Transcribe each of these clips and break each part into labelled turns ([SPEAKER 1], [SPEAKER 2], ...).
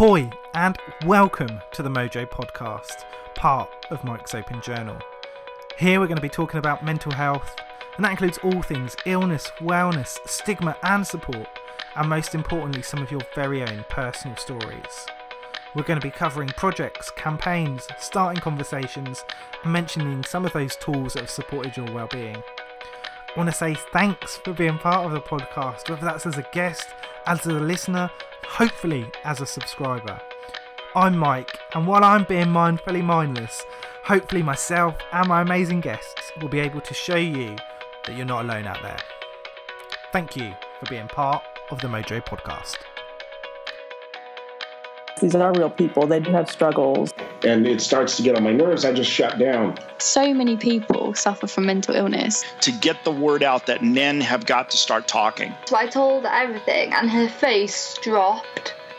[SPEAKER 1] Ahoy and welcome to the Mojo Podcast, part of Mike's Open Journal. Here we're going to be talking about mental health, and that includes all things illness, wellness, stigma, and support, and most importantly, some of your very own personal stories. We're going to be covering projects, campaigns, starting conversations, and mentioning some of those tools that have supported your well-being. I want to say thanks for being part of the podcast, whether that's as a guest, as a listener, hopefully as a subscriber. I'm Mike, and while I'm being mindfully mindless, hopefully myself and my amazing guests will be able to show you that you're not alone out there. Thank you for being part of the Mojo podcast.
[SPEAKER 2] These are real people. They do have struggles.
[SPEAKER 3] And it starts to get on my nerves. I just shut down.
[SPEAKER 4] So many people suffer from mental illness.
[SPEAKER 5] To get the word out that men have got to start talking.
[SPEAKER 6] So I told her everything, and her face dropped.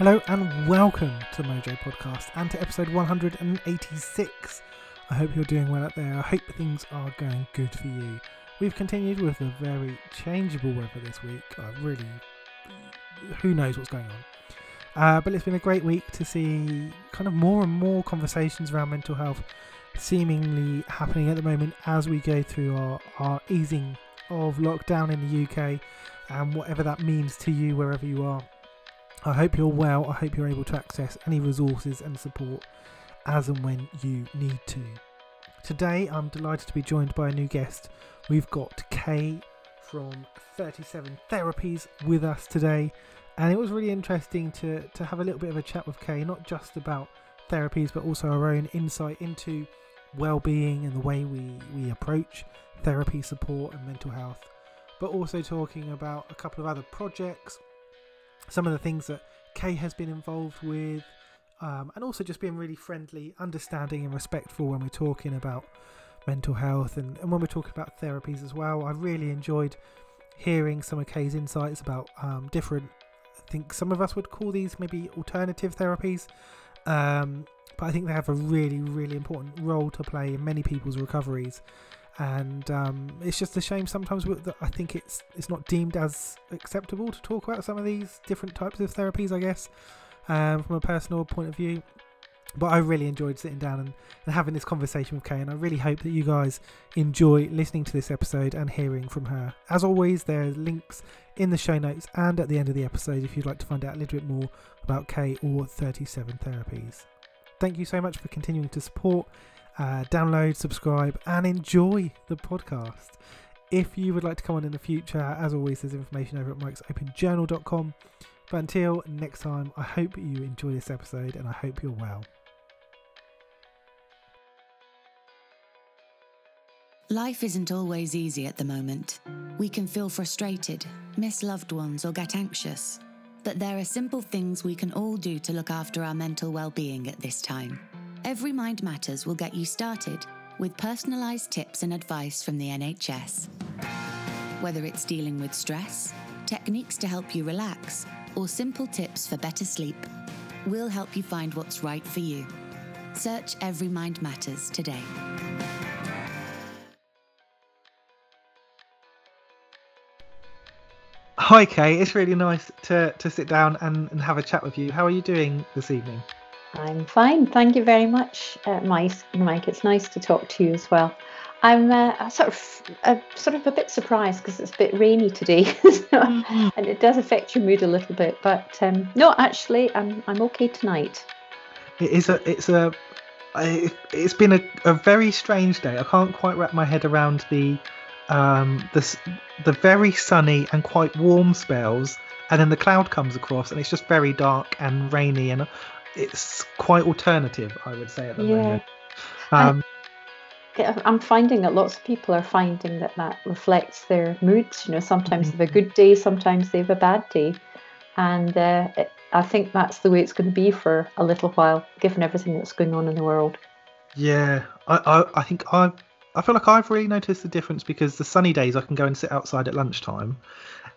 [SPEAKER 1] Hello and welcome to the Mojo Podcast and to episode 186. I hope you're doing well out there. I hope things are going good for you. We've continued with the very changeable weather this week. I really, who knows what's going on. Uh, but it's been a great week to see kind of more and more conversations around mental health seemingly happening at the moment as we go through our, our easing of lockdown in the UK and whatever that means to you wherever you are. I hope you're well. I hope you're able to access any resources and support as and when you need to. Today, I'm delighted to be joined by a new guest. We've got Kay from 37 Therapies with us today, and it was really interesting to, to have a little bit of a chat with Kay, not just about therapies, but also our own insight into well-being and the way we, we approach therapy support and mental health, but also talking about a couple of other projects some of the things that Kay has been involved with, um, and also just being really friendly, understanding, and respectful when we're talking about mental health and, and when we're talking about therapies as well. I really enjoyed hearing some of Kay's insights about um, different, I think some of us would call these maybe alternative therapies, um, but I think they have a really, really important role to play in many people's recoveries and um, it's just a shame sometimes that I think it's it's not deemed as acceptable to talk about some of these different types of therapies. I guess um, from a personal point of view. But I really enjoyed sitting down and, and having this conversation with Kay, and I really hope that you guys enjoy listening to this episode and hearing from her. As always, there are links in the show notes and at the end of the episode if you'd like to find out a little bit more about Kay or 37 Therapies. Thank you so much for continuing to support uh, download, subscribe, and enjoy the podcast. If you would like to come on in the future, as always, there's information over at mikesopenjournal.com. But until next time, I hope you enjoy this episode and I hope you're well.
[SPEAKER 7] Life isn't always easy at the moment. We can feel frustrated, miss loved ones, or get anxious. But there are simple things we can all do to look after our mental well being at this time. Every Mind Matters will get you started with personalised tips and advice from the NHS. Whether it's dealing with stress, techniques to help you relax, or simple tips for better sleep, we'll help you find what's right for you. Search Every Mind Matters today.
[SPEAKER 1] Hi, Kay. It's really nice to, to sit down and, and have a chat with you. How are you doing this evening?
[SPEAKER 8] I'm fine, thank you very much, uh, Mike. Mike, it's nice to talk to you as well. I'm uh, sort of uh, sort of a bit surprised because it's a bit rainy today, so, and it does affect your mood a little bit. But um, no, actually, I'm I'm okay tonight.
[SPEAKER 1] It is a it's a I, it's been a, a very strange day. I can't quite wrap my head around the um, the the very sunny and quite warm spells, and then the cloud comes across, and it's just very dark and rainy, and it's quite alternative, I would say at the
[SPEAKER 8] Yeah.
[SPEAKER 1] moment. Um,
[SPEAKER 8] I'm finding that lots of people are finding that that reflects their moods. You know, sometimes they have a good day, sometimes they have a bad day, and uh, it, I think that's the way it's going to be for a little while, given everything that's going on in the world.
[SPEAKER 1] Yeah, I, I, I think I, I feel like I've really noticed the difference because the sunny days I can go and sit outside at lunchtime,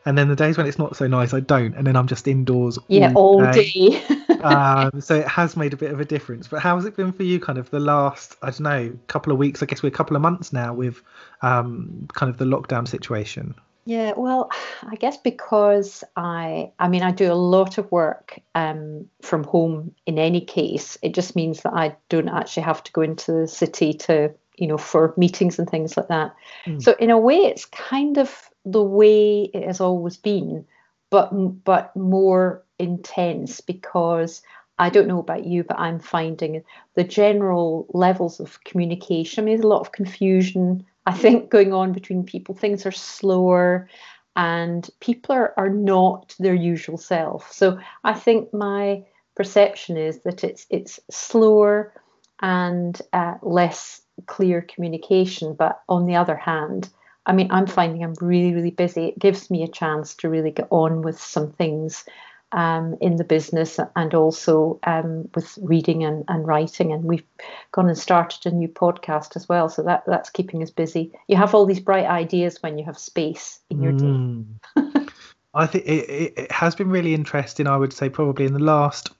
[SPEAKER 1] and then the days when it's not so nice I don't, and then I'm just indoors.
[SPEAKER 8] Yeah, all day.
[SPEAKER 1] um, so it has made a bit of a difference. But how has it been for you? Kind of the last, I don't know, couple of weeks. I guess we're a couple of months now with um, kind of the lockdown situation.
[SPEAKER 8] Yeah, well, I guess because I, I mean, I do a lot of work um, from home in any case. It just means that I don't actually have to go into the city to, you know, for meetings and things like that.
[SPEAKER 9] Mm.
[SPEAKER 8] So in a way, it's kind of the way it has always been, but but more intense because I don't know about you, but I'm finding the general levels of communication. I mean, there's a lot of confusion, I think, going on between people. Things are slower and people are, are not their usual self. So I think my perception is that it's it's slower and uh, less clear communication. But on the other hand, I mean, I'm finding I'm really, really busy. It gives me a chance to really get on with some things um, in the business and also um, with reading and, and writing. And we've gone and started a new podcast as well. So that, that's keeping us busy. You have all these bright ideas when you have space in your day.
[SPEAKER 1] Mm. I think it, it, it has been really interesting. I would say probably in the last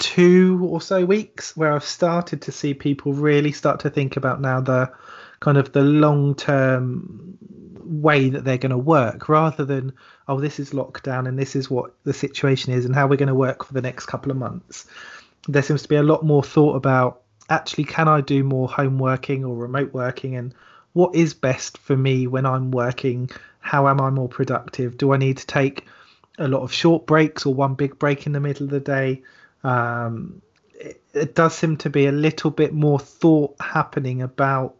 [SPEAKER 1] two or so weeks where I've started to see people really start to think about now the kind of the long term way that they're going to work rather than oh this is lockdown and this is what the situation is and how we're going to work for the next couple of months. There seems to be a lot more thought about actually can i do more home working or remote working and what is best for me when i'm working? How am i more productive? Do i need to take a lot of short breaks or one big break in the middle of the day um, it, it does seem to be a little bit more thought happening about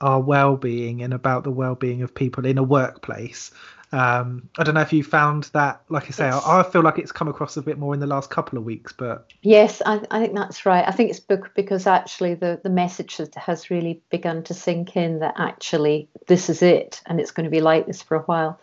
[SPEAKER 1] our well-being and about the well-being of people in a workplace um, i don't know if you found that like i say I, I feel like it's come across a bit more in the last couple of weeks but
[SPEAKER 8] Yes, I, I think that's right. I think it's bec- because actually the, the message has, has really begun to sink in that actually this is it and it's going to be like this for a while.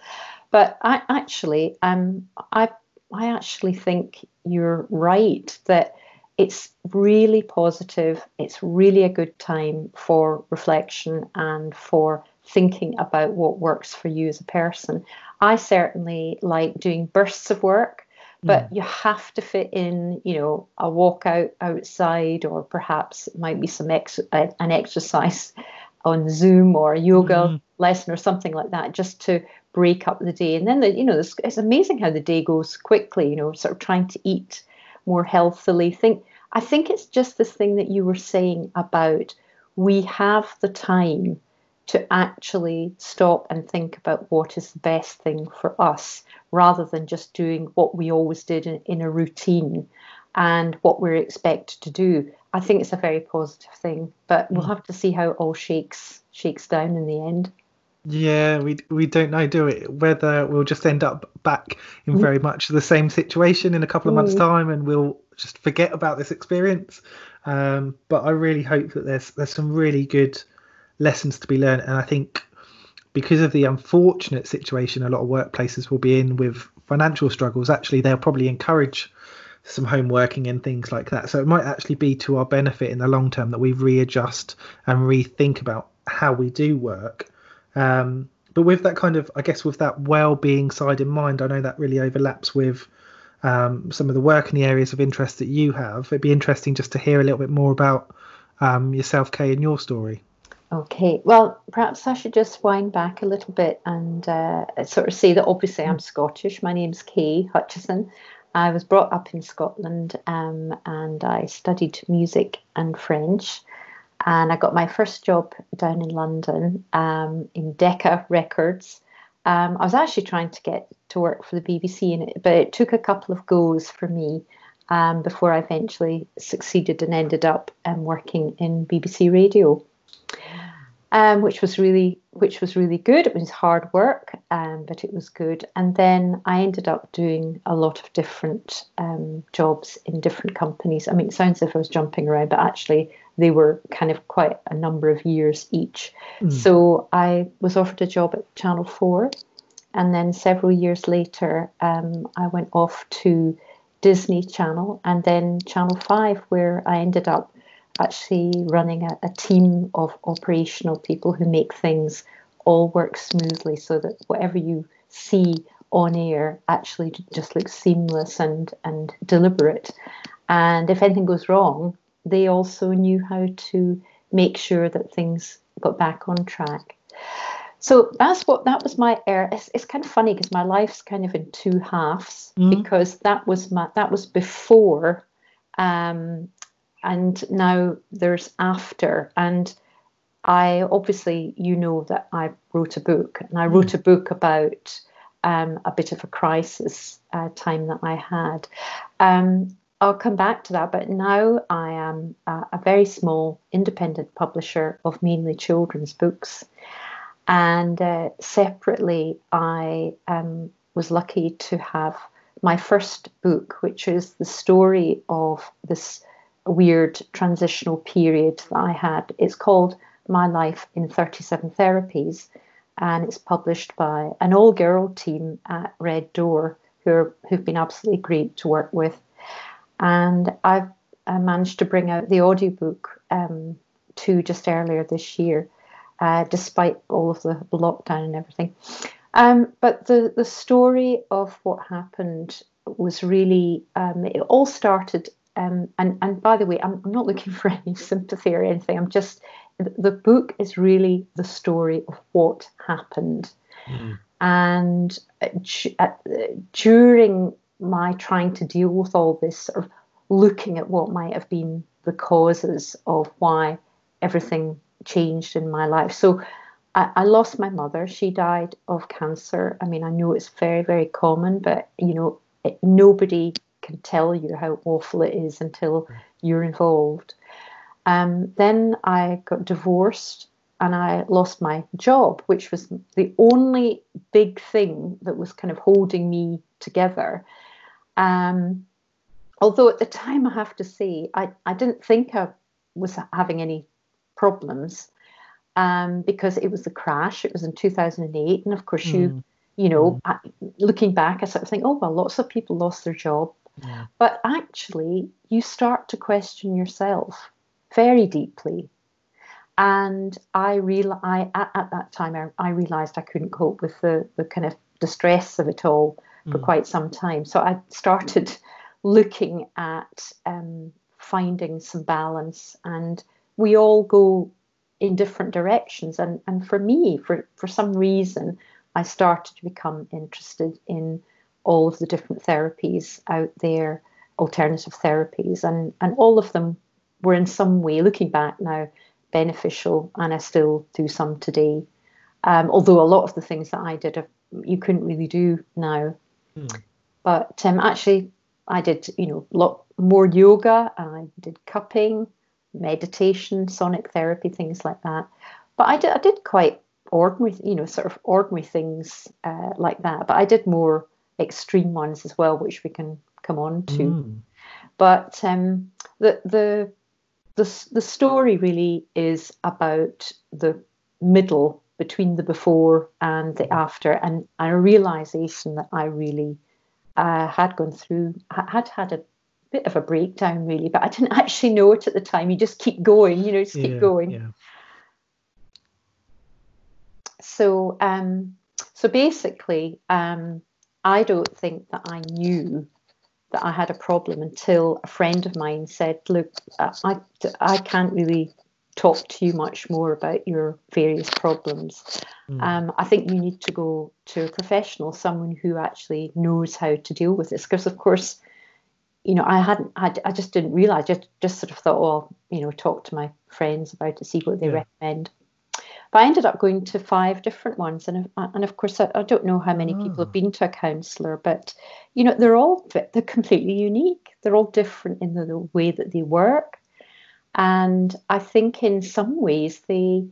[SPEAKER 8] But I actually, um, I, I actually think you're right that it's really positive. It's really a good time for reflection and for thinking about what works for you as a person. I certainly like doing bursts of work but mm. you have to fit in you know a walk out outside or perhaps it might be some ex- an exercise on zoom or a yoga mm-hmm. lesson or something like that just to break up the day. And then the, you know it's, it's amazing how the day goes quickly you know sort of trying to eat more healthily. Think i think it's just this thing that you were saying about we have the time to actually stop and think about what is the best thing for us rather than just doing what we always did in, in a routine and what we're expected to do. I think it's a very positive thing, but we'll have to see how it all shakes shakes down in the end.
[SPEAKER 1] Yeah, we we don't know, do it? Whether we'll just end up back in very much the same situation in a couple of months'
[SPEAKER 8] Mm.
[SPEAKER 1] time, and we'll just forget about this experience. Um, but I really hope that there's there's some really good lessons to be learned, and I think because of the unfortunate situation a lot of workplaces will be in with financial struggles, actually they'll probably encourage some home working and things like that. So it might actually be to our benefit in the long term that we readjust and rethink about how we do work. Um, but with that kind of, I guess, with that well-being side in mind, I know that really overlaps with um, some of the work and the areas of interest that you have. It'd be interesting just to hear a little bit more about um, yourself, Kay, and your story.
[SPEAKER 8] Okay, well, perhaps I should just wind back a little bit and uh, sort of say that obviously I'm Scottish. My name's Kay Hutchison. I was brought up in Scotland um, and I studied music and French. And I got my first job down in London um, in Decca Records. Um, I was actually trying to get to work for the BBC, it, but it took a couple of goes for me. um, before I eventually succeeded and ended up um, working in BBC Radio, um, which was really which was really good. It was hard work, um, but it was good. And then I ended up doing a lot of different um, jobs in different companies. I mean, it sounds as if I was jumping around, but actually they were kind of quite a number of years each. Mm. So I was offered a job at Channel Four. And then several years later, um, I went off to Disney Channel and then Channel 5, where I ended up actually running a, a team of operational people who make things all work smoothly so that whatever you see on air actually just looks seamless and, and deliberate. And if anything goes wrong, they also knew how to make sure that things got back on track. So that's what that was my air. It's, it's kind of funny because my life's kind of in two halves mm. because that was my that was before, um, and now there's after. And I obviously you know that I wrote a book and I wrote a book about um, a bit of a crisis uh, time that I had. Um, I'll come back to that, but now I am a, a very small independent publisher of mainly children's books. And uh, separately, I um, was lucky to have my first book, which is the story of this weird transitional period that I had. It's called My Life in 37 Therapies, and it's published by an all girl team at Red Door who are, who've been absolutely great to work with. And I've I managed to bring out the audiobook um, to just earlier this year uh, despite all of the lockdown and everything. Um, but the, the story of what happened was really, um, it all started. Um, and, and by the way, I'm, I'm not looking for any sympathy or anything. I'm just, the book is really the story of what happened. Mm. And uh, during my trying to deal with all this, sort of looking at what might have been the causes of why everything changed in my life. So I, I, lost my mother. She died of cancer. I mean, I know it's very, very common, but you know, it, nobody can tell you how awful it is until you're involved. Um, then I got divorced and I lost my job, which was the only big thing that was kind of holding me together. Um, although at the time, I have to say, I, I didn't think I was having any problems um, because it was the crash. It was in 2008. And of course, mm. you, hmm. you know, mm. looking back, I sort of think, oh, well, lots of people lost their job. But actually, you start to question yourself very deeply. And I real I at, at that time I, I, realized I couldn't cope with the, the kind of distress of it all for mm. quite some time. So I started looking at um, finding some balance and we all go in different directions. And, and for me, for, for some reason, I started to become interested in all of the different therapies out there, alternative therapies, and, and all of them were in some way, looking back now, beneficial, and I still do some today. Um, although a lot of the things that I did, you couldn't really do now. Hmm. But um, actually, I did, you know, a lot more yoga, I did cupping, meditation, sonic therapy, things like that. But I did, I did quite ordinary, you know, sort of ordinary things uh, like that. But I did more extreme ones as well, which we can come on to. Mm. But um, the the the the story really is about the middle between the before and the after, and a realization that I really uh, had gone through, had had a bit of a breakdown really but i didn't actually know it at the time you just keep going you know just keep yeah, going yeah. so um so basically um i don't think that i knew that i had a problem until a friend of mine said look i i can't really talk to you much more about your various problems mm. um, i think you need to go to a professional someone who actually knows how to deal with this because of course you know, I hadn't, I, I just didn't realize, just, just sort of thought, oh, you know, talk to my friends about it, see what they yeah. recommend. But I ended up going to five different ones, and and of course, I, I don't know how many oh. people have ah. been to a counsellor, but you know, they're all they're completely unique. they're all different in the, the way that they work. And I think in some ways they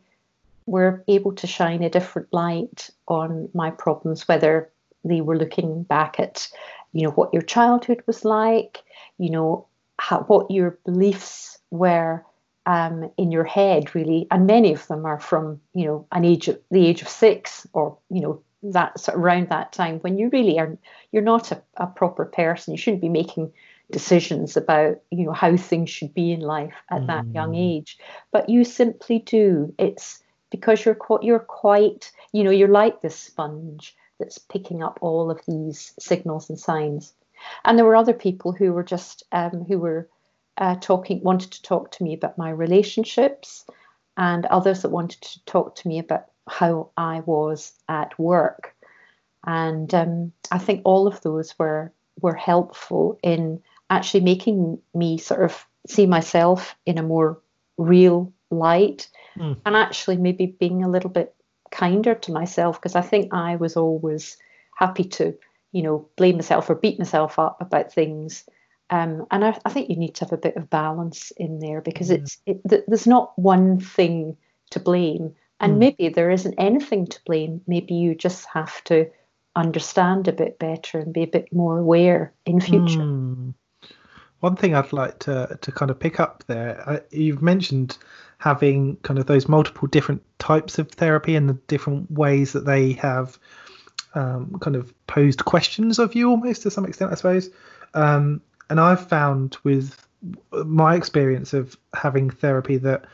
[SPEAKER 8] were able to shine a different light on my problems, whether they were looking back at, you know, what your childhood was like, you know, how, what your beliefs were um, in your head, really. And many of them are from, you know, an age of the age of six or, you know, that around that time when you really are, you're not a, a proper person. You shouldn't be making decisions about you know how things should be in life at mm. that young mm. age but you simply do it's because you're quite you're quite you know you're like this sponge that's picking up all of these signals and signs and there were other people who were just um, who were uh, talking wanted to talk to me about my relationships and others that wanted to talk to me about how i was at work and um, i think all of those were were helpful in actually making me sort of see myself in a more real light mm. and actually maybe being a little bit kinder to myself because I think I was always happy to, you know, blame myself or beat myself up about things. Um, and I, I, think you need to have a bit of balance in there because mm. it's it, th- there's not one thing to blame, and mm. maybe there isn't anything to blame. Maybe you just have to understand a bit better and be a bit more aware in future.
[SPEAKER 1] Mm. One thing I'd like to to kind of pick up there, uh, you've mentioned having kind of those multiple different types of therapy and the different ways that they have um, kind of posed questions of you almost to some extent, I suppose. Um, and I've found with my experience of having therapy that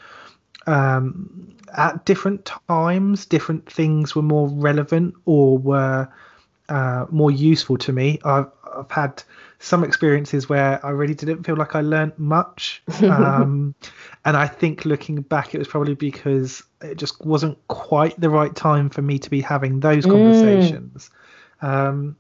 [SPEAKER 1] um, at different times, different things were more relevant or were uh, more useful to me. I've, I've had some experiences where I really didn't feel like I learned much. Um, and I think looking back, it was probably because it just wasn't quite the right time for me to be having those mm. conversations. Mm. Um,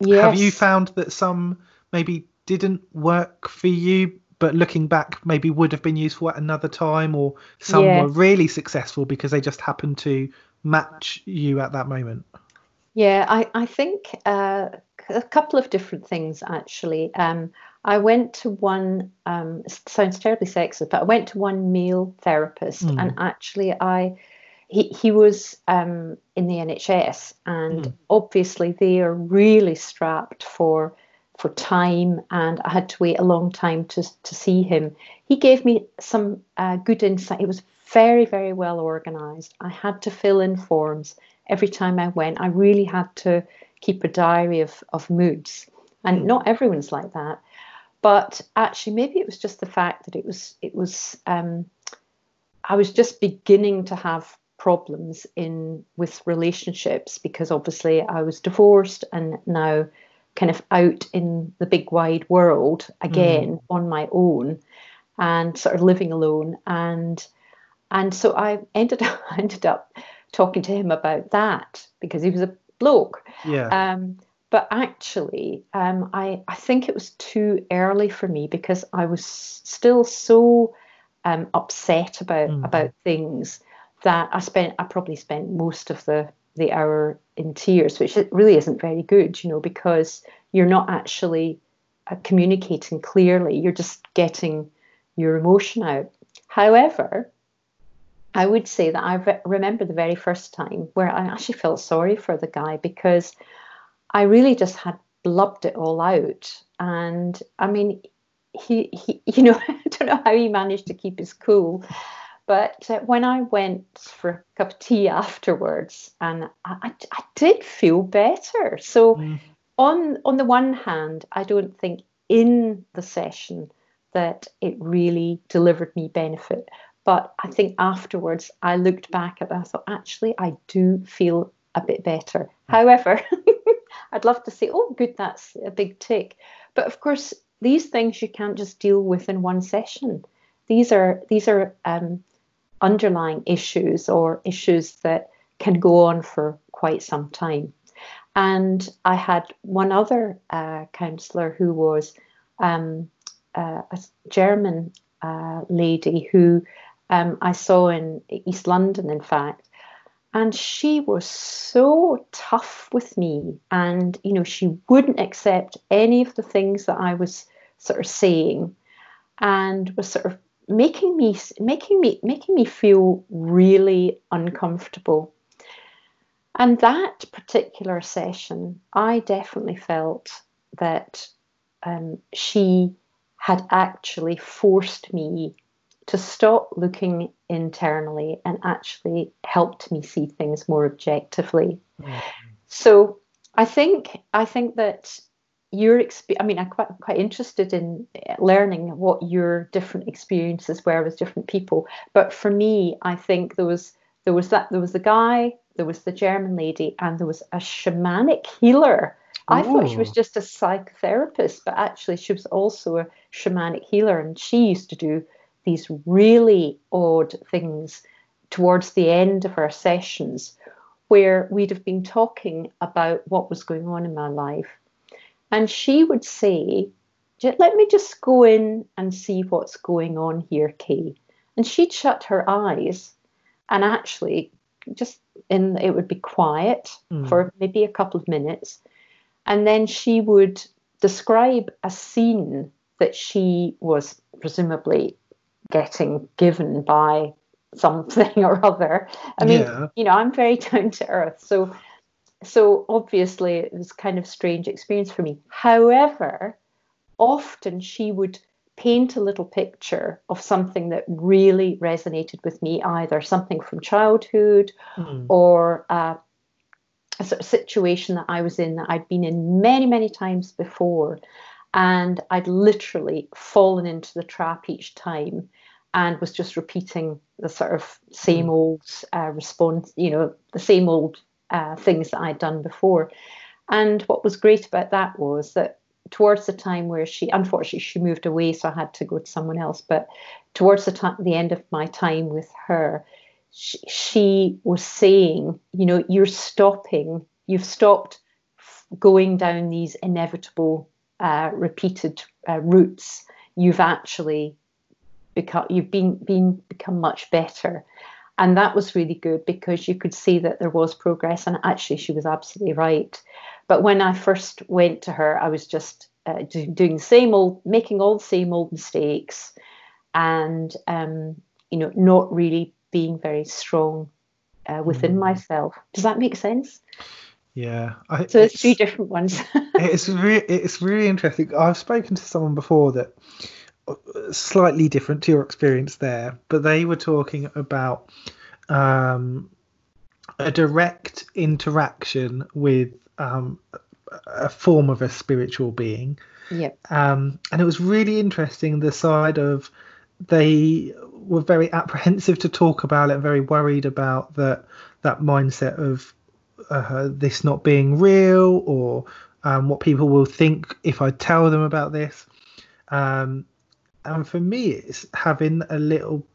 [SPEAKER 1] yes. Have you found that some maybe didn't work for you, but looking back, maybe would have been useful at another time, or some were really successful because they just happened to match you at that moment?
[SPEAKER 8] Yeah, I, I think uh, a couple of different things actually. Um, I went to one, um, sounds terribly sexist, but I went to one male therapist, mm. and actually, I he he was um, in the NHS, and mm. obviously they are really strapped for for time, and I had to wait a long time to to see him. He gave me some uh, good insight. It was very very well organised. I had to fill in forms every time I went. I really had to keep a diary of, of moods. And mm. not everyone's like that. But actually, maybe it was just the fact that it was, it was, um, I was just beginning to have problems in with relationships because obviously I was divorced and now kind of out in the big wide world again mm. on my own and sort of living alone and and so I ended up ended up talking to him about that because he was a bloke.
[SPEAKER 1] Yeah.
[SPEAKER 8] Um, but actually, um, I, I think it was too early for me because I was still so um, upset about mm. about things that I spent I probably spent most of the the hour in tears, which really isn't very good, you know, because you're not actually uh, communicating clearly. You're just getting your emotion out. However, I would say that I re- remember the very first time where I actually felt sorry for the guy because I really just had blubbed it all out. And I mean, he, he you know, I don't know how he managed to keep his cool. But uh, when I went for a cup of tea afterwards, and I, I, I did feel better. So, mm. on on the one hand, I don't think in the session that it really delivered me benefit. But I think afterwards I looked back at it, I thought, actually, I do feel a bit better. However, I'd love to say, oh, good, that's a big tick. But of course, these things you can't just deal with in one session. These are these are um, underlying issues or issues that can go on for quite some time. And I had one other uh, counsellor who was um, uh, a German uh, lady who um, I saw in East London, in fact. And she was so tough with me. And, you know, she wouldn't accept any of the things that I was sort of saying and was sort of making me making me making me feel really uncomfortable and that particular session i definitely felt that um, she had actually forced me to stop looking internally and actually helped me see things more objectively mm-hmm. so i think i think that your exp- I mean, I'm quite quite interested in eh, learning what your different experiences were with different people. But for me, I think there was there was that there was the guy, there was the German lady, and there was a shamanic healer. Ooh. I thought she was just a psychotherapist, but actually she was also a shamanic healer, and she used to do these really odd things towards the end of our sessions where we'd have been talking about what was going on in my life and she would say, let me just go in and see what's going on here, Kay. And she'd shut her eyes and actually just in it would be quiet mm. for maybe a couple of minutes. And then she would describe a scene that she was presumably getting given by something or other. I mean, yeah. you know, I'm very down to earth. So so obviously it was kind of strange experience for me. However, often she would paint a little picture of something that really resonated with me, either something from childhood mm. or uh, a sort of situation that I was in that I'd been in many, many times before. And I'd literally fallen into the trap each time and was just repeating the sort of same hmm. old uh, response, you know, the same old uh, things that I'd done before. And what was great about that was that towards the time where she, unfortunately, she moved away, so I had to go to someone else. But towards the time, the end of my time with her, she, she was saying, you know, you're stopping, you've stopped going down these inevitable, uh, repeated uh, routes. You've actually become, you've been, been become much better. And that was really good because you could see that there was progress. And actually, she was absolutely right. But when I first went to her, I was just uh, doing the same old, making all the same old mistakes, and um, you know, not really being very strong uh, within mm. myself. Does that make sense?
[SPEAKER 1] Yeah.
[SPEAKER 8] I, so it's, three different ones.
[SPEAKER 1] it's really it's really interesting. I've spoken to someone before that slightly different to your experience there, but they were talking about um, a direct interaction with um, a form of a spiritual being.
[SPEAKER 8] Yep.
[SPEAKER 1] Um, and it was really interesting the side of they were very apprehensive to talk about it, very worried about that that mindset of uh, this not being real or um, what people will think if I tell them about this. Um, and for me it's having a little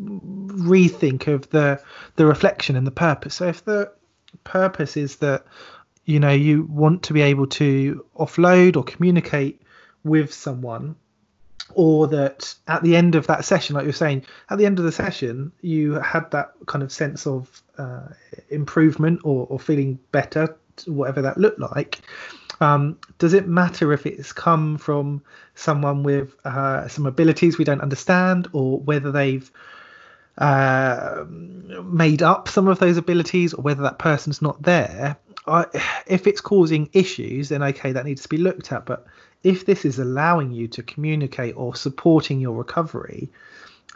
[SPEAKER 1] rethink of the the reflection and the purpose. So if the purpose is that you know you want to be able to offload or communicate with someone or that at the end of that session like you're saying at the end of the session you had that kind of sense of uh, improvement or, or feeling better whatever that looked like um, does it matter if it's come from someone with uh, some abilities we don't understand, or whether they've uh, made up some of those abilities, or whether that person's not there? I, if it's causing issues, then okay, that needs to be looked at. But if this is allowing you to communicate or supporting your recovery,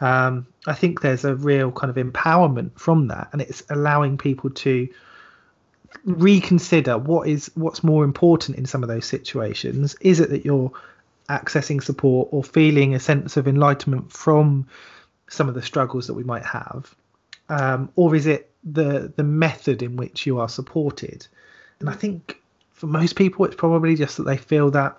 [SPEAKER 1] um, I think there's a real kind of empowerment from that, and it's allowing people to reconsider what is what's more important in some of those situations. Is it that you're accessing support or feeling a sense of enlightenment from some of the struggles that we might have, um, or is it the the method in which you are supported? And I think for most people, it's probably just that they feel that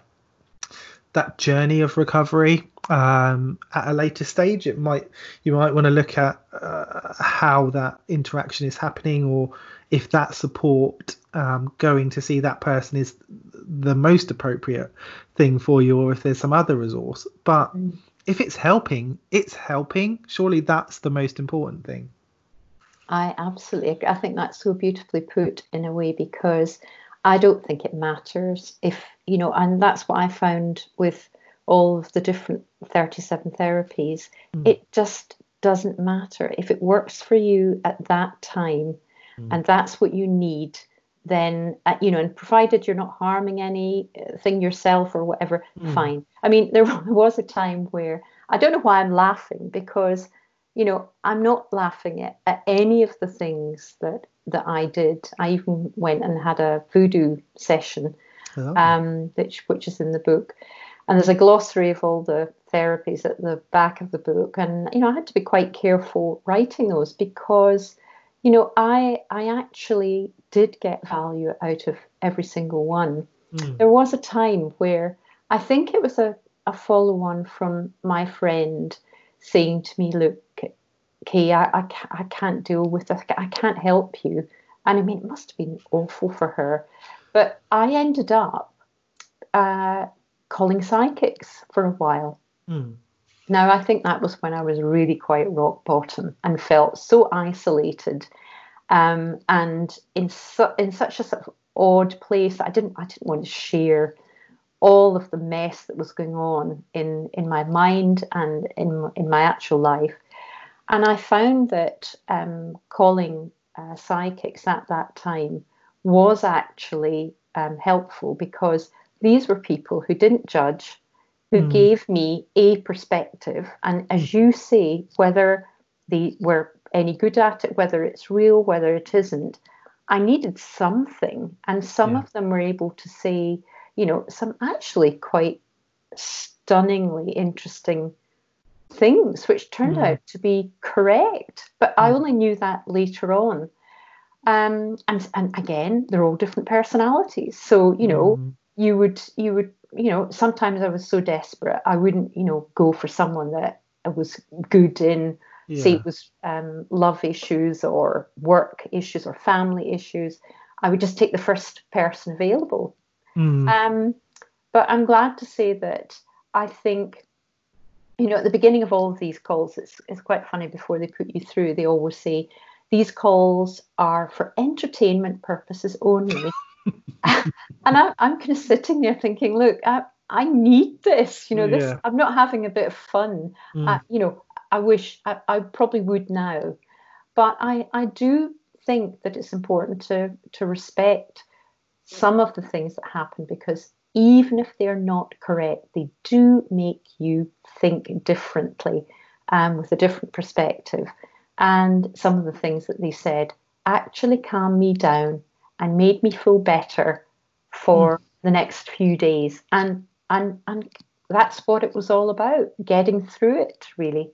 [SPEAKER 1] that journey of recovery um, at a later stage. It might you might want to look at uh, how that interaction is happening, or if that support um, going to see that person is the most appropriate thing for you, or if there's some other resource. But mm. if it's helping, it's helping. Surely that's the most important thing.
[SPEAKER 8] I absolutely, I think that's so beautifully put in a way because I don't think it matters if you know, and that's what I found with all of the different 37 therapies,
[SPEAKER 1] Mm.
[SPEAKER 8] it just doesn't matter. If it works for you at that time
[SPEAKER 1] Mm.
[SPEAKER 8] and that's what you need, then, uh, you know, and provided you're not harming anything yourself or whatever,
[SPEAKER 1] Mm.
[SPEAKER 8] fine. I mean, there was a time where I don't know why I'm laughing because, you know, I'm not laughing at, at any of the things that that I did. I even went and had a voodoo session,
[SPEAKER 1] Oh.
[SPEAKER 8] um, which which is in the book, and there's a glossary of all the therapies at the back of the book, and you know I had to be quite careful writing those because, you know, I I actually did get value out of every single one.
[SPEAKER 1] Mm.
[SPEAKER 8] There was a time where I think it was a, a follow on from my friend saying to me, Look, Kay, I, I, I can't deal with this. I can't help you. And I mean, it must have been awful for her. But I ended up uh, calling psychics for a while.
[SPEAKER 1] Mm.
[SPEAKER 8] Now, I think that was when I was really quite rock bottom and felt so isolated um, and in, su- in such a sort of odd place. I didn't, I didn't want to share all of the mess that was going on in, in my mind and in, in my actual life. And I found that um, calling uh, psychics at that time was actually um, helpful because these were people who didn't judge, who
[SPEAKER 1] Mm.
[SPEAKER 8] gave me a perspective. And as you say, whether they were any good at it, whether it's real, whether it isn't, I needed something. And some
[SPEAKER 1] Yeah.
[SPEAKER 8] of them were able to say, you know, some actually quite stunningly interesting things, which turned
[SPEAKER 1] Mm.
[SPEAKER 8] out to be correct. But I
[SPEAKER 1] Mm.
[SPEAKER 8] only knew that later on. Um, and and again, they're all different personalities. So you know,
[SPEAKER 1] Mm.
[SPEAKER 8] you would you would you know sometimes I was so desperate I wouldn't you know go for someone that was good in say it was um, love issues or work issues or family issues. I would just take the first person available.
[SPEAKER 1] Mm.
[SPEAKER 8] Um, but I'm glad to say that I think, you know, at the beginning of all of these calls, it's, it's quite funny before they put you through, they always say, these calls are for entertainment purposes only. And I, I'm kind of sitting there thinking, look, I, I need this. You know, this.
[SPEAKER 1] Yeah.
[SPEAKER 8] I'm not having a bit of fun.
[SPEAKER 1] Mm.
[SPEAKER 8] I, you know, I wish I, I probably would now, but I, I do think that it's important to to respect some of the things that happen because even if they're not correct, they do make you think differently um, with a different perspective. And some of the things that they said actually calmed me down and made me feel better for the next few days. And and and that's what it was all about, getting through it really.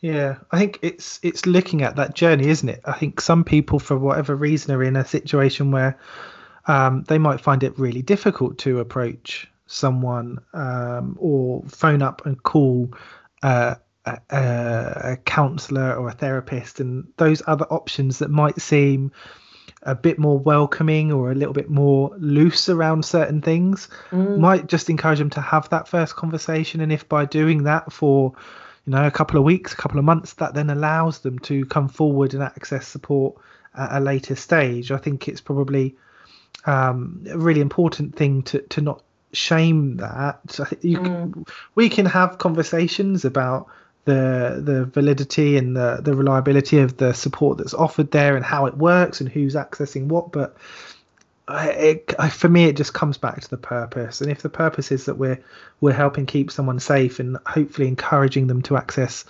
[SPEAKER 1] Yeah, I think it's it's looking at that journey, isn't it? I think some people, for whatever reason, are in a situation where um, they might find it really difficult to approach someone um, or phone up and call uh, a, a, a counselor or a therapist, and those other options that might seem a bit more welcoming or a little bit more loose around certain things.
[SPEAKER 8] Mm.
[SPEAKER 1] might just encourage them to have that first conversation and if by doing that for you know a couple of weeks a couple of months that then allows them to come forward and access support at a later stage. I think it's probably um, a really important thing to to not shame that. You can, we can have conversations about the the validity and the the reliability of the support that's offered there and how it works and who's accessing what but I- it, I, for me it just comes back to the purpose. And if the purpose is that we're we're helping keep someone safe and hopefully encouraging them to access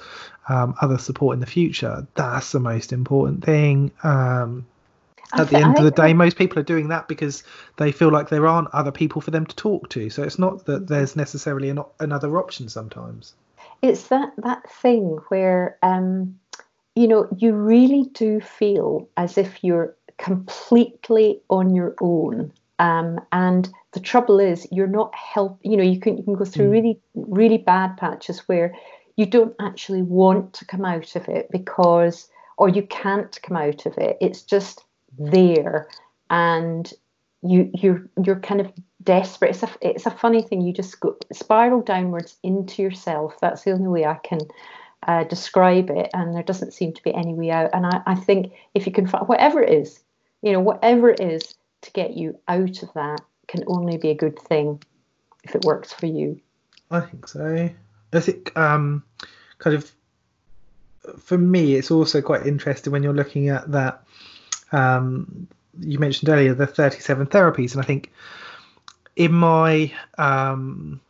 [SPEAKER 1] um, other support in the future that's the most important thing. Um, at the end of the day most people are doing that because they feel like there aren't other people for them to talk to. So it's not that there's necessarily an, another option sometimes
[SPEAKER 8] it's that that thing where um, you know you really do feel as if you're completely on your own. Um, and the trouble is you're not help you know you can you can go through
[SPEAKER 1] Mm.
[SPEAKER 8] really really bad patches where you don't actually want to come out of it because or you can't come out of it. It's just there. And you you're you're kind of desperate. It's a it's a funny thing. You just go spiral downwards into yourself. That's the only way i can uh, describe it. And there doesn't seem to be any way out. And I, I think if you can find whatever it is you know whatever it is to get you out of that can only be a good thing if it works for you.
[SPEAKER 1] I think so. I think um, kind of for me, it's also quite interesting when you're looking at that. Um, you mentioned earlier the 37 therapies, and I think in my um,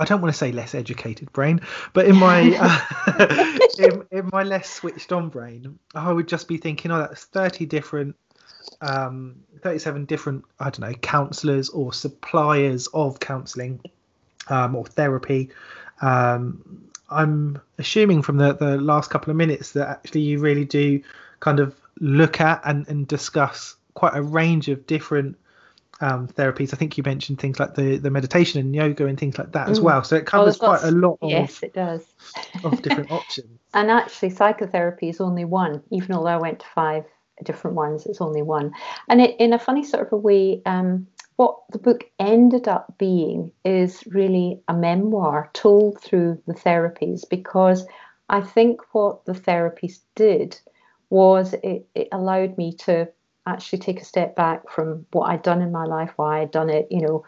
[SPEAKER 1] I don't want to say less educated brain, but in my uh, in, in, my less switched on brain, I would just be thinking, oh, that's 30 different, um, 37 different, I don't know, counselors or suppliers of counseling um, or therapy. Um, I'm assuming from the, the last couple of minutes that actually you really do kind of look at and, and discuss quite a range of different um, therapies. I think you mentioned things like the, the meditation and yoga and things like that mm. as well. So it oh, covers oh, quite a lot of
[SPEAKER 8] yes, it does
[SPEAKER 1] of different options.
[SPEAKER 8] And actually, psychotherapy is only one, even although I went to five different ones. It's only one, and it, in a funny sort of a way, um, what the book ended up being is really a memoir told through the therapies because I think what the therapies did was it, it allowed me to actually take a step back from what I'd done in my life, why I'd done it, you know.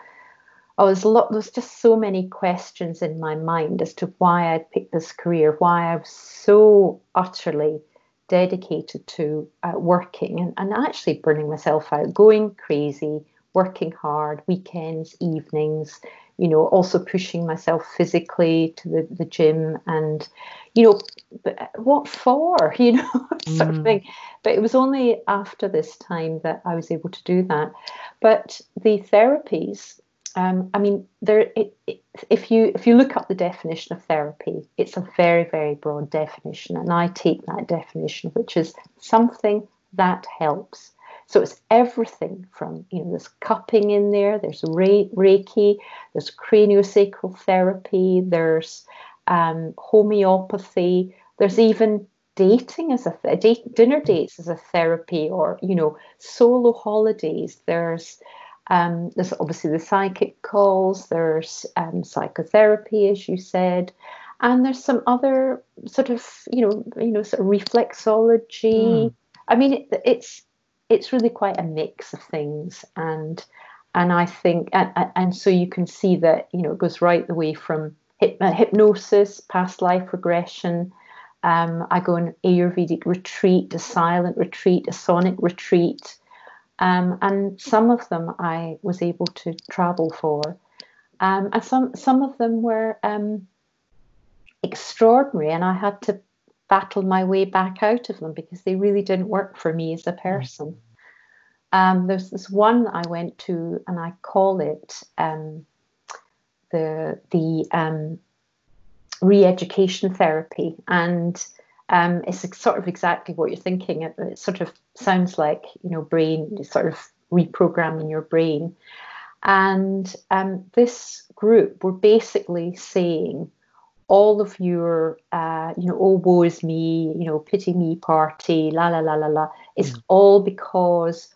[SPEAKER 8] I was a lot there's just so many questions in my mind as to why I'd picked this career, why I was so utterly dedicated to uh, working and, and actually burning myself out, going crazy, working hard, weekends, evenings, you know, also pushing myself physically to the, the gym and, you know, what for, you know, sort mm. of thing. But it was only after this time that I was able to do that. But the therapies, um, I mean, there. It, it, if you if you look up the definition of therapy, it's a very very broad definition, and I take that definition, which is something that helps. So it's everything from, you know, there's cupping in there, there's Reiki, there's craniosacral therapy, there's um, homeopathy, there's even dating as a th- date, dinner dates as a therapy, or you know, solo holidays. There's um, there's obviously the psychic calls. There's um, psychotherapy, as you said, and there's some other sort of you know you know sort of reflexology. Mm. I mean, it, it's it's really quite a mix of things. And and I think and, and so you can see that you know it goes right the way from hip, uh, hypnosis, past life regression. Um, I go on Ayurvedic retreat, a silent retreat, a sonic retreat, um, and some of them I was able to travel for, um, and some some of them were um, extraordinary, and I had to battle my way back out of them because they really didn't work for me as a person. Um, there's this one I went to, and I call it um, the the um, re-education therapy, and um, it's sort of exactly what you're thinking. It, it, sort of sounds like you know brain sort of reprogramming your brain, and um, this group were basically saying all of your, uh, you know, oh, woe is me, you know, pity me party, la, la, la, la, la, it's mm. all because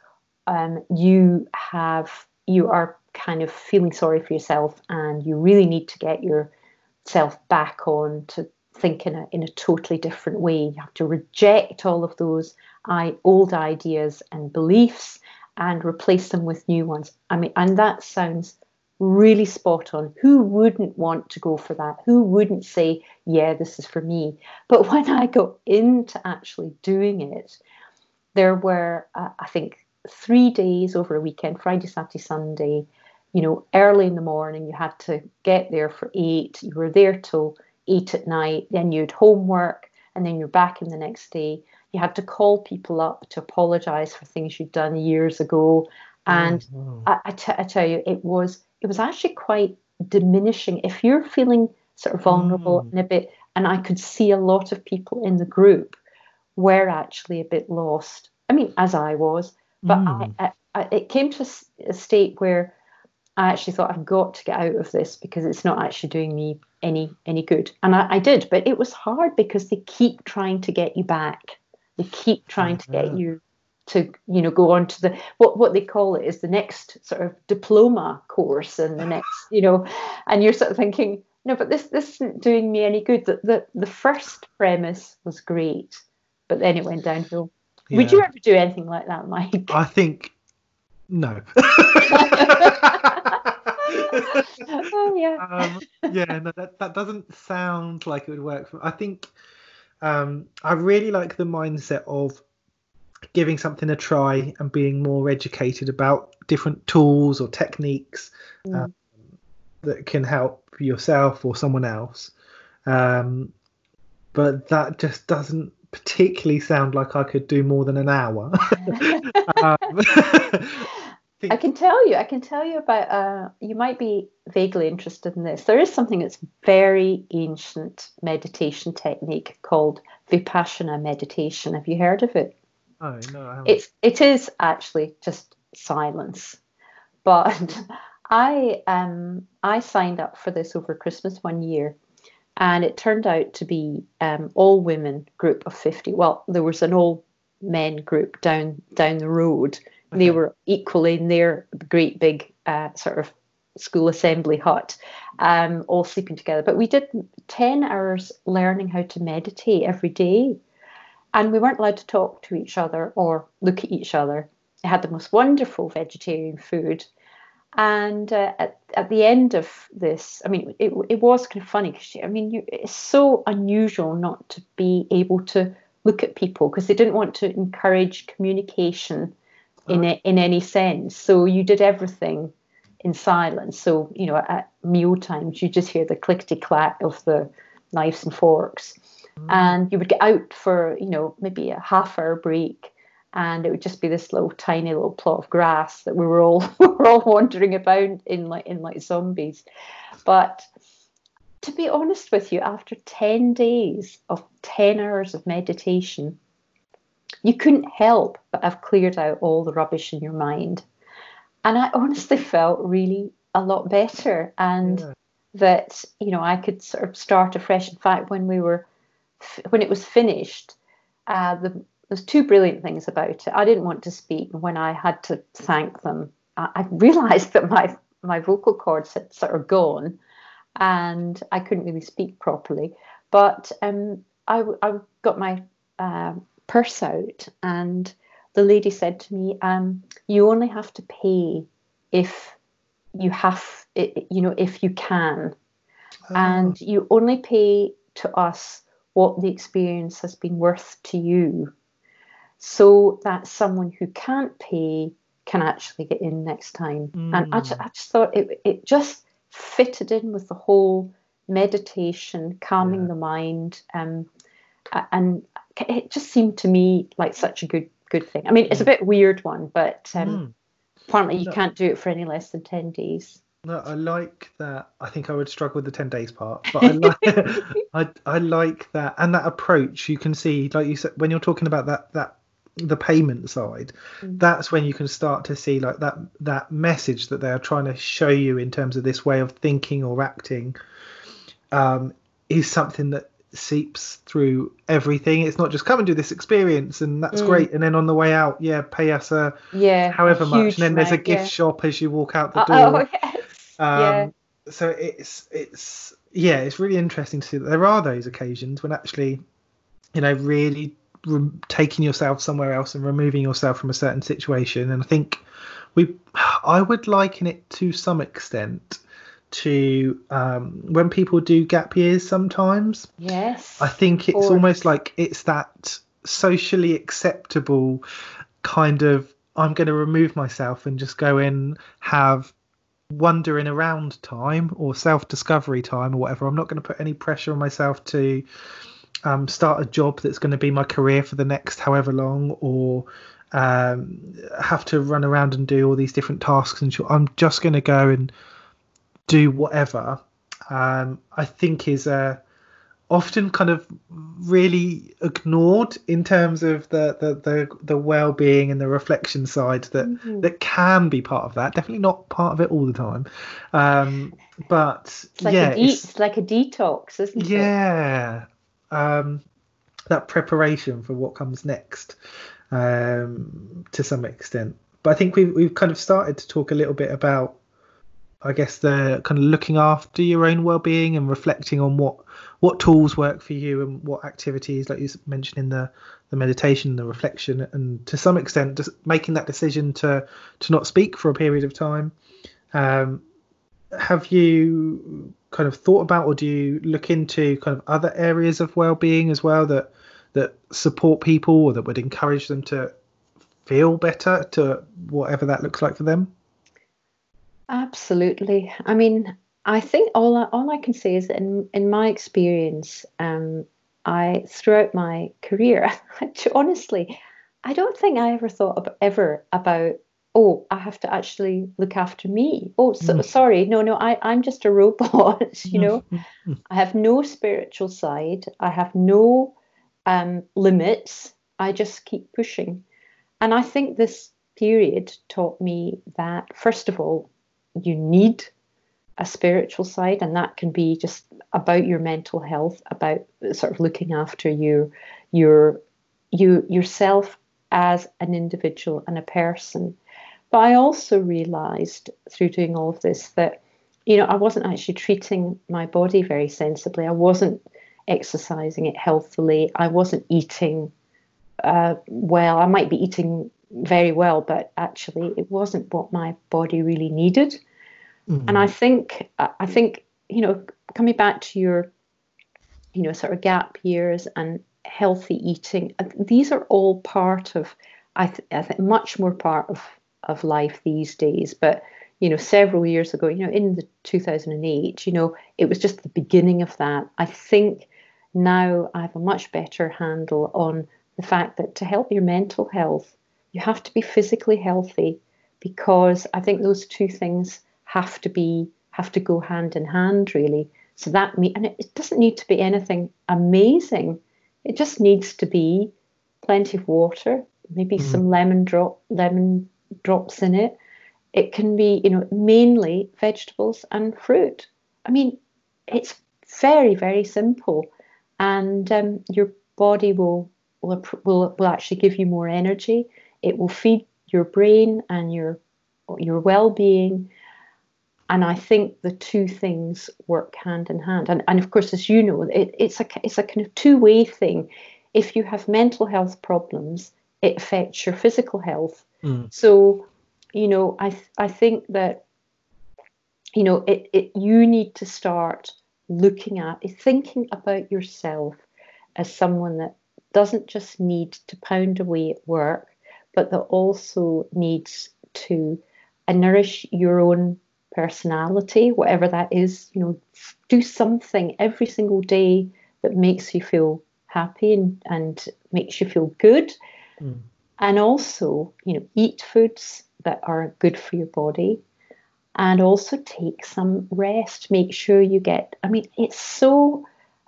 [SPEAKER 8] um, you have, you are kind of feeling sorry for yourself and you really need to get yourself back on to think in a, in a totally different way. You have to reject all of those I, old ideas and beliefs and replace them with new ones. I mean, and that sounds really spot on. Who wouldn't want to go for that? Who wouldn't say, yeah, this is for me? But when I got into actually doing it, there were, uh, I think, three days over a weekend Friday, Saturday, Sunday. You know, early in the morning, you had to get there for eight. You were there till eight at night. Then you'd homework, and then you're back in the next day. You had to call people up to apologize for things you'd done years ago. And mm-hmm. I, I, t- I tell you, it was it was actually quite diminishing. If you're feeling sort of vulnerable mm. and a bit, and I could see a lot of people in the group were actually a bit lost. I mean, as I was, but mm. I, I, it came to a state where I actually thought I've got to get out of this because it's not actually doing me any any good. And I, I did, but it was hard because they keep trying to get you back. They keep trying mm-hmm. to get you to you know go on to the what what they call it is the next sort of diploma course and the next you know and you're sort of thinking no but this this isn't doing me any good the the, the first premise was great but then it went downhill yeah. would you ever do anything like that mike
[SPEAKER 1] i think no
[SPEAKER 8] oh yeah.
[SPEAKER 1] um, yeah, no, that that doesn't sound like it would work. For, I think um, I really like the mindset of giving something a try and being more educated about different tools or techniques
[SPEAKER 8] Mm.
[SPEAKER 1] um, that can help yourself or someone else. Um, but that just doesn't particularly sound like I could do more than an hour. um,
[SPEAKER 8] I can tell you, I can tell you about, uh, you might be vaguely interested in this. There is something that's very ancient meditation technique called Vipassana meditation. Have you heard of it?
[SPEAKER 1] Oh no, I haven't.
[SPEAKER 8] It's, it is actually just silence. But I, um, I signed up for this over Christmas one year and it turned out to be um, all women group of 50. Well, there was an all men group down, down the road they were equally in their great big uh, sort of school assembly hut, um, all sleeping together. But we did 10 hours learning how to meditate every day. And we weren't allowed to talk to each other or look at each other. It had the most wonderful vegetarian food. And uh, at, at the end of this, I mean, it, it was kind of funny because, I mean, you, it's so unusual not to be able to look at people because they didn't want to encourage communication in a, in any sense. So you did everything in silence. So you know, at meal times, you just hear the clickety clack of the knives and forks, and you would get out for you know maybe a half hour break, and it would just be this little tiny little plot of grass that we were all we were all wandering about in like in like zombies. But to be honest with you, after ten days of ten hours of meditation you couldn't help but have cleared out all the rubbish in your mind. And I honestly felt really a lot better and
[SPEAKER 1] Yeah.
[SPEAKER 8] that, you know, I could sort of start afresh. In fact, when we were, when it was finished, uh, the, there's two brilliant things about it. I didn't want to speak. When I had to thank them, I, I realized that my, my vocal cords had sort of gone and I couldn't really speak properly. But um, I, I got my uh, purse out and the lady said to me um, you only have to pay if you have it, you know if you can and you only pay to us what the experience has been worth to you so that someone who can't pay can actually get in next time and I, ju- I just thought it, it just fitted in with the whole meditation calming the mind um, and it just seemed to me like such a good good thing. I mean, it's a bit weird one, but um, apparently you
[SPEAKER 1] No.
[SPEAKER 8] can't do it for any less than ten days.
[SPEAKER 1] No, I like that. I think I would struggle with the ten days part, but I like I, I like that and that approach. You can see, like you said, when you're talking about that that the payment side,
[SPEAKER 8] Mm.
[SPEAKER 1] that's when you can start to see like that that message that they are trying to show you in terms of this way of thinking or acting um, is something that seeps through everything. It's not just come and do this experience and that's
[SPEAKER 8] Mm.
[SPEAKER 1] great, and then on the way out, yeah, pay us a
[SPEAKER 8] Yeah,
[SPEAKER 1] however much, and then there's a gift
[SPEAKER 8] yeah.
[SPEAKER 1] shop as you walk out the
[SPEAKER 8] Uh,
[SPEAKER 1] door.
[SPEAKER 8] oh yes,
[SPEAKER 1] Um,
[SPEAKER 8] yeah.
[SPEAKER 1] So it's it's yeah, it's really interesting to see that there are those occasions when actually, you know, really re- taking yourself somewhere else and removing yourself from a certain situation. And I think we, I would liken it to some extent to um, when people do gap years sometimes.
[SPEAKER 8] Yes.
[SPEAKER 1] I think it's
[SPEAKER 8] course.
[SPEAKER 1] almost like it's that socially acceptable kind of I'm going to remove myself and just go in have wandering around time or self discovery time or whatever. I'm not going to put any pressure on myself to um, start a job that's going to be my career for the next however long or um, have to run around and do all these different tasks and I'm just going to go and do whatever. Um, I think is a often kind of really ignored in terms of the the the, the well-being and the reflection side that
[SPEAKER 8] Mhm.
[SPEAKER 1] that can be part of that definitely not part of it all the time um but
[SPEAKER 8] It's like
[SPEAKER 1] yeah
[SPEAKER 8] a de-
[SPEAKER 1] it's-
[SPEAKER 8] it's like a detox, isn't it?
[SPEAKER 1] yeah um that preparation for what comes next um to some extent but i think we've, we've kind of started to talk a little bit about i guess the kind of looking after your own well-being and reflecting on what what tools work for you and what activities like you mentioned in the the meditation the reflection and to some extent just making that decision to to not speak for a period of time um have you kind of thought about, or do you look into kind of other areas of well-being as well that that support people or that would encourage them to feel better, to whatever that looks like for them?
[SPEAKER 8] Absolutely. I mean, I think all I, all I can say is that in in my experience, um, I throughout my career, honestly, I don't think I ever thought of, ever about oh I have to actually look after me. Oh, so, mm. sorry, no, no, I I'm just a robot. you know, I have no spiritual side. I have no um, limits. I just keep pushing, and I think this period taught me that first of all, you need a spiritual side, and that can be just about your mental health, about sort of looking after your your you yourself as an individual and a person. But I also realized through doing all of this that you know I wasn't actually treating my body very sensibly. I wasn't exercising it healthily. I wasn't eating uh, well. I might be eating very well, but actually it wasn't what my body really needed. Mm-hmm. And I think I think you know coming back to your you know sort of gap years and healthy eating uh, these are all part of I, th- I think much more part of of life these days but you know several years ago you know in the 2008 you know it was just the beginning of that i think now i have a much better handle on the fact that to help your mental health you have to be physically healthy because i think those two things have to be have to go hand in hand really. So that me and it, it doesn't need to be anything amazing. It just needs to be plenty of water, maybe mm. some lemon drop lemon drops in it. It can be, you know, mainly vegetables and fruit. I mean, it's very, very simple, and um, your body will, will will will actually give you more energy. It will feed your brain and your your well-being and I think the two things work hand in hand. And, and of course, as you know, it, it's a it's a kind of two way thing. If you have mental health problems, it affects your physical health. Mm. So, you know, I I think that you know it, it you need to start looking at thinking about yourself as someone that doesn't just need to pound away at work, but that also needs to nourish your own personality, whatever that is, you know, do something every single day that makes you feel happy and, and makes you feel good. Mm. And also, you know, eat foods that are good for your body and also take some rest. Make sure you get, I mean, it's so,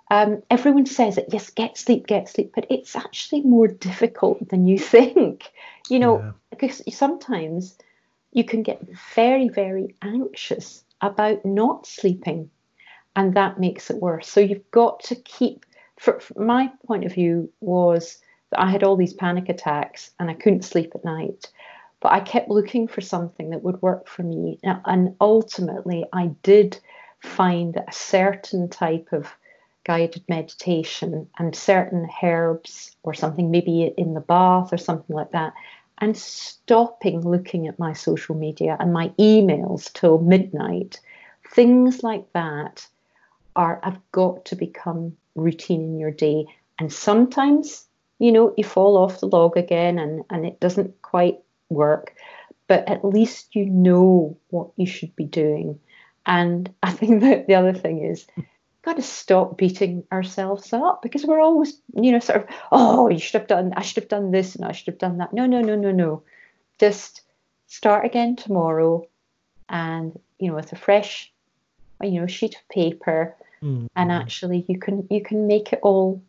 [SPEAKER 8] um, everyone says it, yes, get sleep, get sleep, but it's actually more difficult than you think. You know, yeah. because sometimes you can get very, very anxious about not sleeping, and that makes it worse. So you've got to keep. For, my point of view was that I had all these panic attacks and I couldn't sleep at night, but I kept looking for something that would work for me, and ultimately I did find a certain type of guided meditation and certain herbs or something maybe in the bath or something like that and stopping looking at my social media and my emails till midnight, things like that are have got to become routine in your day. And sometimes, you know, you fall off the log again and, and it doesn't quite work, but at least you know what you should be doing. And I think that the other thing is got to stop beating ourselves up because we're always, you know, sort of, oh, you should have done, I should have done this and I should have done that. No, no, no, no, no. Just start again tomorrow and, you know, with a fresh, you know, sheet of paper mm-hmm. and actually you can, you can make it all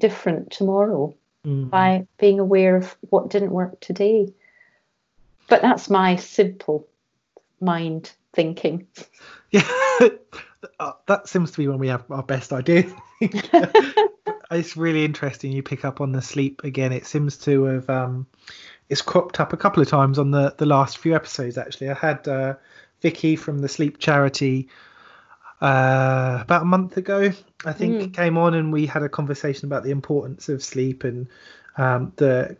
[SPEAKER 8] different tomorrow mm-hmm. by being aware of what didn't work today. But that's my simple mind thinking.
[SPEAKER 1] Yeah. uh, that seems to be when we have our best ideas. it's really interesting. You pick up on the sleep again. It seems to have um, it's cropped up a couple of times on the the last few episodes. Actually, I had uh, Vicky from the Sleep Charity uh, about a month ago. I think mm. came on and we had a conversation about the importance of sleep and um, the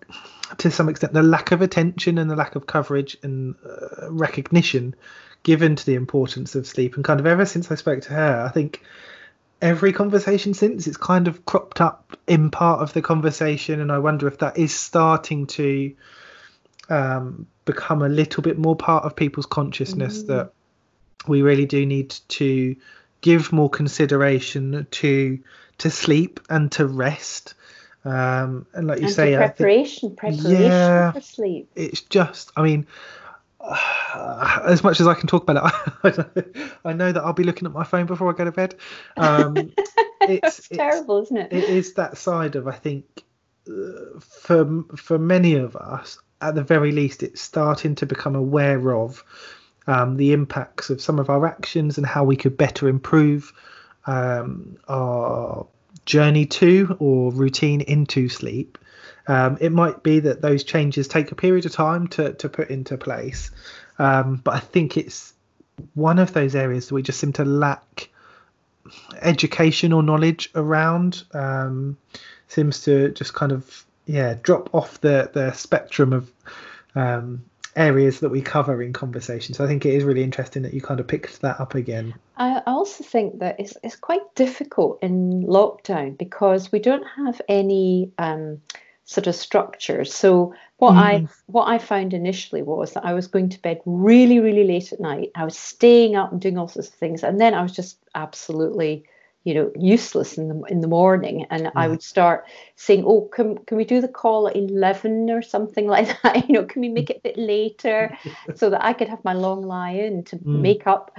[SPEAKER 1] to some extent the lack of attention and the lack of coverage and uh, recognition given to the importance of sleep, and kind of ever since I spoke to her, I think every conversation since it's kind of cropped up in part of the conversation, and I wonder if that is starting to um, become a little bit more part of people's consciousness mm. that we really do need to give more consideration to to sleep and to rest. Um, and like you
[SPEAKER 8] and
[SPEAKER 1] say,
[SPEAKER 8] preparation, think, preparation yeah, for sleep.
[SPEAKER 1] It's just, I mean, as much as I can talk about it, I know that I'll be looking at my phone before I go to bed. Um,
[SPEAKER 8] it's, it's, terrible, isn't it?
[SPEAKER 1] It is that side of I think uh, for for many of us, at the very least, it's starting to become aware of um, the impacts of some of our actions and how we could better improve um, our journey to or routine into sleep. Um, it might be that those changes take a period of time to, to put into place, um, but I think it's one of those areas that we just seem to lack education or knowledge around. Um, seems to just kind of yeah drop off the the spectrum of um, areas that we cover in conversation. So I think it is really interesting that you kind of picked that up again.
[SPEAKER 8] I also think that it's, it's quite difficult in lockdown because we don't have any um, sort of structure. So what mm. I what I found initially was that I was going to bed really really late at night. I was staying up and doing all sorts of things, and then I was just absolutely you know useless in the in the morning and mm. i would start saying oh can, can we do the call at 11 or something like that you know can we make it a bit later so that i could have my long lie in to mm. make up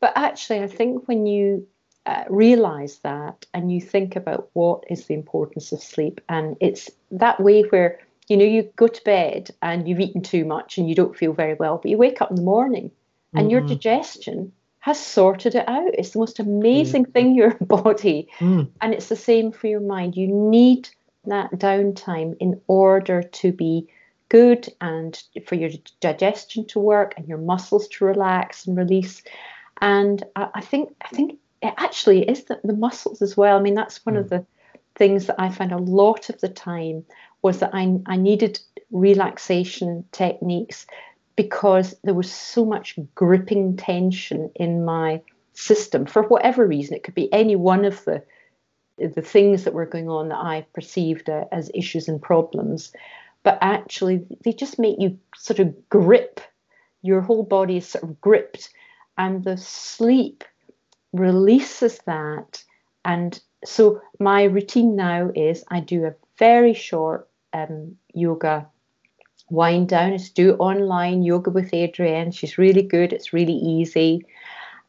[SPEAKER 8] but actually i think when you uh, realize that and you think about what is the importance of sleep and it's that way where you know you go to bed and you've eaten too much and you don't feel very well but you wake up in the morning and mm-hmm. your digestion has sorted it out. It's the most amazing mm. thing, your body. Mm. And it's the same for your mind. You need that downtime in order to be good and for your digestion to work and your muscles to relax and release. And I, I think I think it actually is the, the muscles as well. I mean, that's one mm. of the things that I found a lot of the time was that I, I needed relaxation techniques because there was so much gripping tension in my system for whatever reason. It could be any one of the the things that were going on that I perceived uh, as issues and problems, but actually they just make you sort of grip. Your whole body is sort of gripped, and the sleep releases that. And so my routine now is I do a very short um, yoga wind down It's do online yoga with Adriene. She's really good. It's really easy.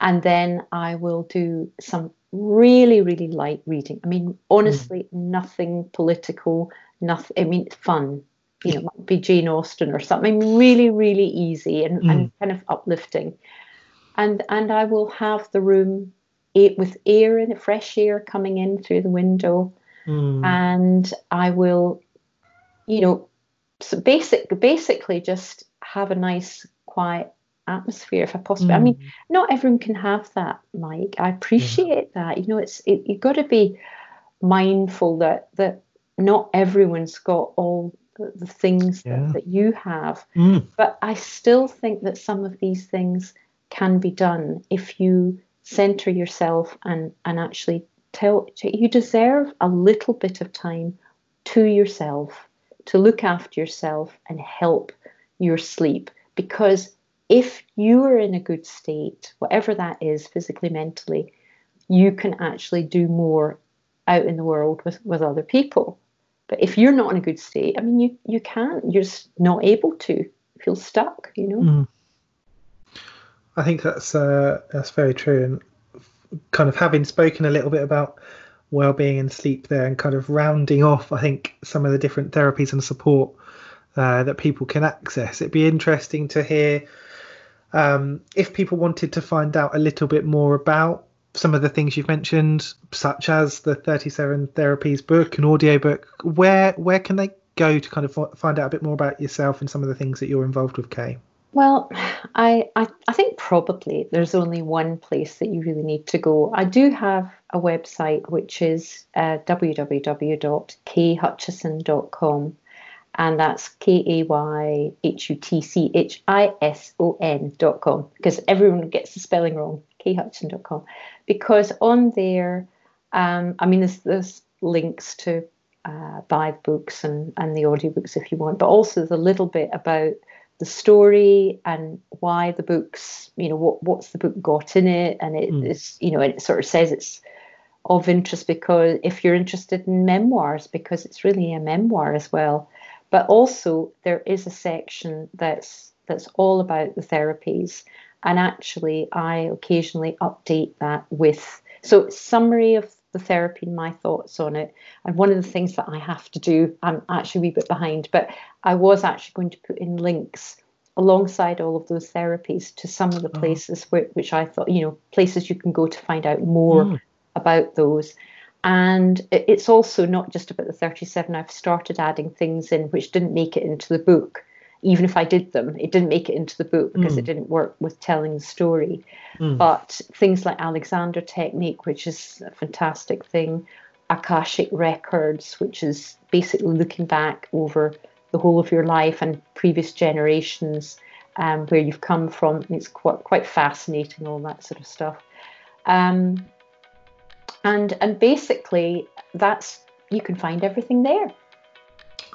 [SPEAKER 8] And then I will do some really, really light reading. I mean, honestly, mm. nothing political, nothing, I mean, fun. You know, might be Jane Austen or something really, really easy and, mm. and kind of uplifting. And and I will have the room with air and fresh air coming in through the window. Mm. And I will, you know, so basic basically just have a nice quiet atmosphere if I possibly. Mm. I mean, mm. not everyone can have that, Mike. I appreciate yeah. that. You know, it's it, you've got to be mindful that that not everyone's got all the, the things yeah. that, that, you have. Mm. But I still think that some of these things can be done if you center yourself and and actually tell you deserve a little bit of time to yourself to look after yourself and help your sleep. Because if you are in a good state, whatever that is, physically, mentally, you can actually do more out in the world with, with other people. But if you're not in a good state, I mean, you, you can't, you're just not able to feel stuck, you know? Mm.
[SPEAKER 1] I think that's uh, that's very true. And kind of having spoken a little bit about well-being and sleep there and kind of rounding off i think some of the different therapies and support uh, that people can access it'd be interesting to hear um, if people wanted to find out a little bit more about some of the things you've mentioned such as the 37 therapies book and audio book where where can they go to kind of find out a bit more about yourself and some of the things that you're involved with kay
[SPEAKER 8] well, I, I, I think probably there's only one place that you really need to go. I do have a website which is uh, www.kayhutchison.com, and that's K A Y H U T C H I S O N dot com because everyone gets the spelling wrong, khutchin.com. Because on there, um, I mean, there's, there's links to uh, buy the books and, and the audiobooks if you want, but also the little bit about the story and why the books, you know, what what's the book got in it, and it
[SPEAKER 1] Mm.
[SPEAKER 8] is, you know, and it sort of says it's of interest because if you're interested in memoirs, because it's really a memoir as well. But also there is a section that's that's all about the therapies, and actually I occasionally update that with so summary of the therapy and my thoughts on it. And one of the things that I have to do, I'm actually a wee bit behind, but I was actually going to put in links alongside all of those therapies to some of the
[SPEAKER 1] Oh.
[SPEAKER 8] places where, which I thought, you know, places you can go to find out more
[SPEAKER 1] Mm.
[SPEAKER 8] about those. And it's also not just about the 37. I've started adding things in which didn't make it into the book. Even if I did them, it didn't make it into the book because it
[SPEAKER 1] Mm.
[SPEAKER 8] didn't work with telling the story.
[SPEAKER 1] Mm.
[SPEAKER 8] But things like Alexander Technique, which is a fantastic thing, Akashic Records, which is basically looking back over the whole of your life and previous generations, um, where you've come from. And it's quite quite fascinating, all that sort of stuff. Um, and and basically, that's you can find everything there.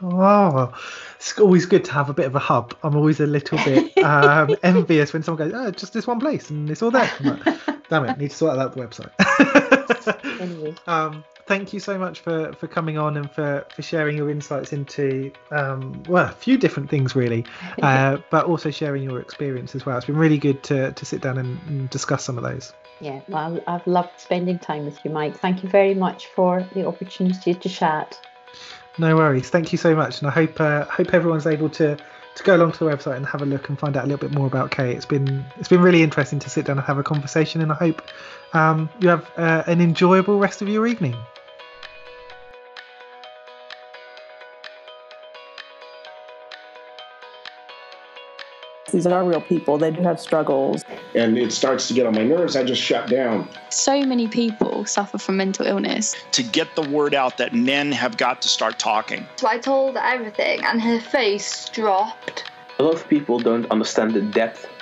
[SPEAKER 1] Oh, it's always good to have a bit of a hub. I'm always a little bit um, envious when someone goes, "Oh, just this one place and it's all there." Like, Damn it, need to sort out the website.
[SPEAKER 8] anyway,
[SPEAKER 1] um, thank you so much for for coming on and for for sharing your insights into um, well, a few different things really, uh, but also sharing your experience as well. It's been really good to to sit down and, and discuss some of those.
[SPEAKER 8] yeah, well, I've loved spending time with you, Mike. Thank you very much for the opportunity to chat.
[SPEAKER 1] No worries. Thank you so much, and I hope uh, hope everyone's able to to go along to the website and have a look and find out a little bit more about Kay. It's been it's been really interesting to sit down and have a conversation, and I hope um, you have uh, an enjoyable rest of your evening.
[SPEAKER 2] These are real people. They do have struggles.
[SPEAKER 3] And it starts to get on my nerves. I just shut down.
[SPEAKER 4] So many people suffer from mental illness.
[SPEAKER 5] To get the word out that men have got to start talking.
[SPEAKER 6] So I told everything, and her face dropped.
[SPEAKER 10] A lot of people don't understand the depth